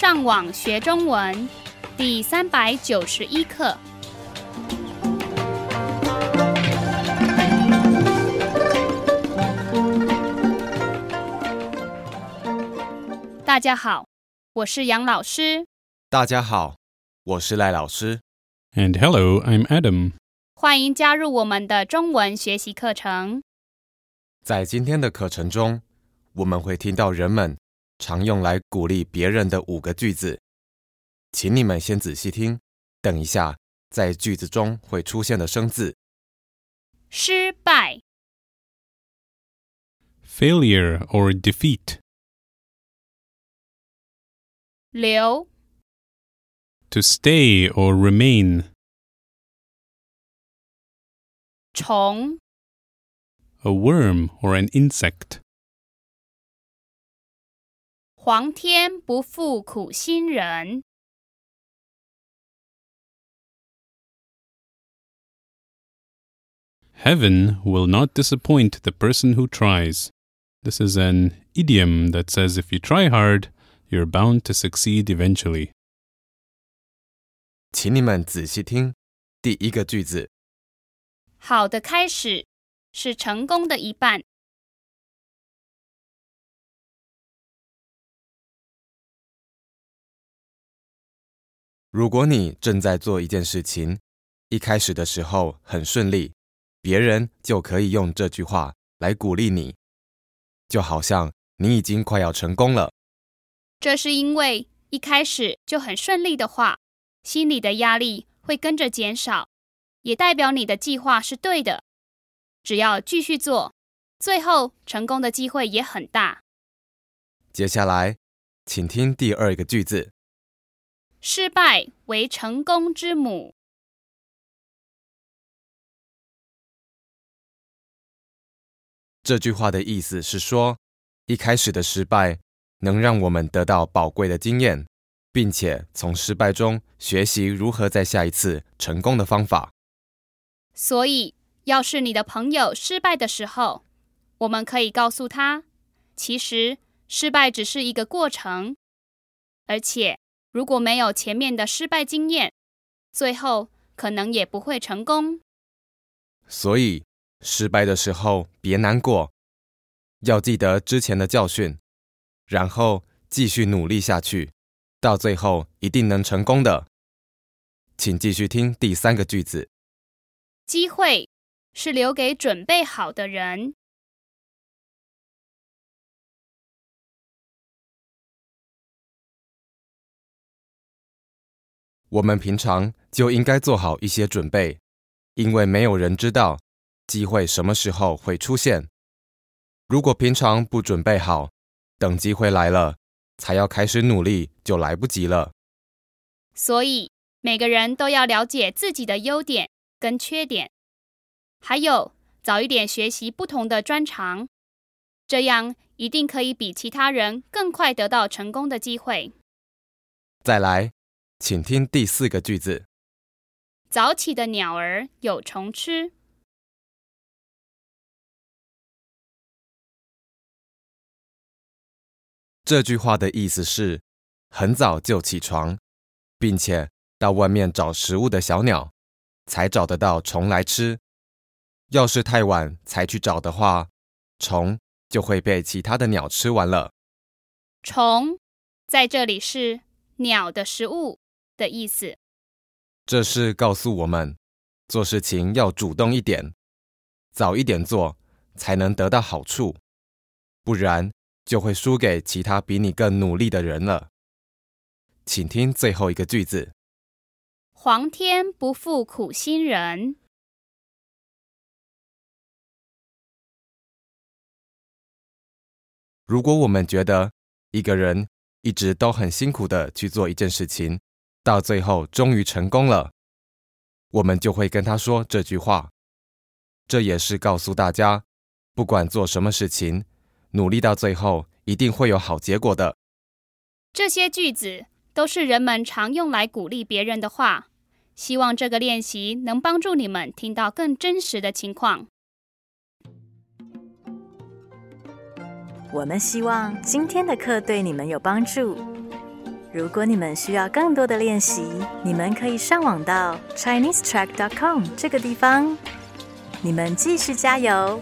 上网学中文第三百九十一课。大家好，我是杨老师，大家好，我是赖老师。And hello, I'm Adam. 欢迎加入我们的中文学习课程。在今天的课程中，我们会听到人们常用来鼓励别人的五个句子，请你们先仔细听，等一下在句子中会出现的生字。失败、Failure or defeat. 留、To stay or remain. 虫、A worm or an insect. 皇天不负苦心人。Heaven will not disappoint the person who tries. This is an idiom that says if you try hard, you're bound to succeed eventually. 请你们仔细听第一个句子。好的开始是成功的一半。如果你正在做一件事情，一开始的时候很顺利，别人就可以用这句话来鼓励你，就好像你已经快要成功了。这是因为一开始就很顺利的话，心里的压力会跟着减少，也代表你的计划是对的。只要继续做，最后成功的机会也很大。接下来，请听第二个句子。失败为成功之母。这句话的意思是说，一开始的失败能让我们得到宝贵的经验，并且从失败中学习如何在下一次成功的方法。所以，要是你的朋友失败的时候，我们可以告诉他，其实失败只是一个过程，而且如果没有前面的失败经验，最后可能也不会成功。所以，失败的时候别难过，要记得之前的教训，然后继续努力下去，到最后一定能成功的。请继续听第三个句子。机会是留给准备好的人。我们平常就应该做好一些准备，因为没有人知道机会什么时候会出现。如果平常不准备好，等机会来了才要开始努力，就来不及了。所以，每个人都要了解自己的优点跟缺点，还有早一点学习不同的专长，这样一定可以比其他人更快得到成功的机会。再来，请听第四个句子。早起的鸟儿有虫吃。这句话的意思是，很早就起床，并且到外面找食物的小鸟，才找得到虫来吃。要是太晚才去找的话，虫就会被其他的鸟吃完了。虫在这里是鸟的食物的意思。这是告诉我们，做事情要主动一点，早一点做，才能得到好处，不然就会输给其他比你更努力的人了。请听最后一个句子。皇天不负苦心人。如果我们觉得一个人一直都很辛苦的去做一件事情，到最后终于成功了，我们就会跟他说这句话。这也是告诉大家，不管做什么事情，努力到最后一定会有好结果的。这些句子都是人们常用来鼓励别人的话。希望这个练习能帮助你们听到更真实的情况。我们希望今天的课对你们有帮助。如果你们需要更多的练习，你们可以上网到 ChineseTrack.com 这个地方。你们继续加油！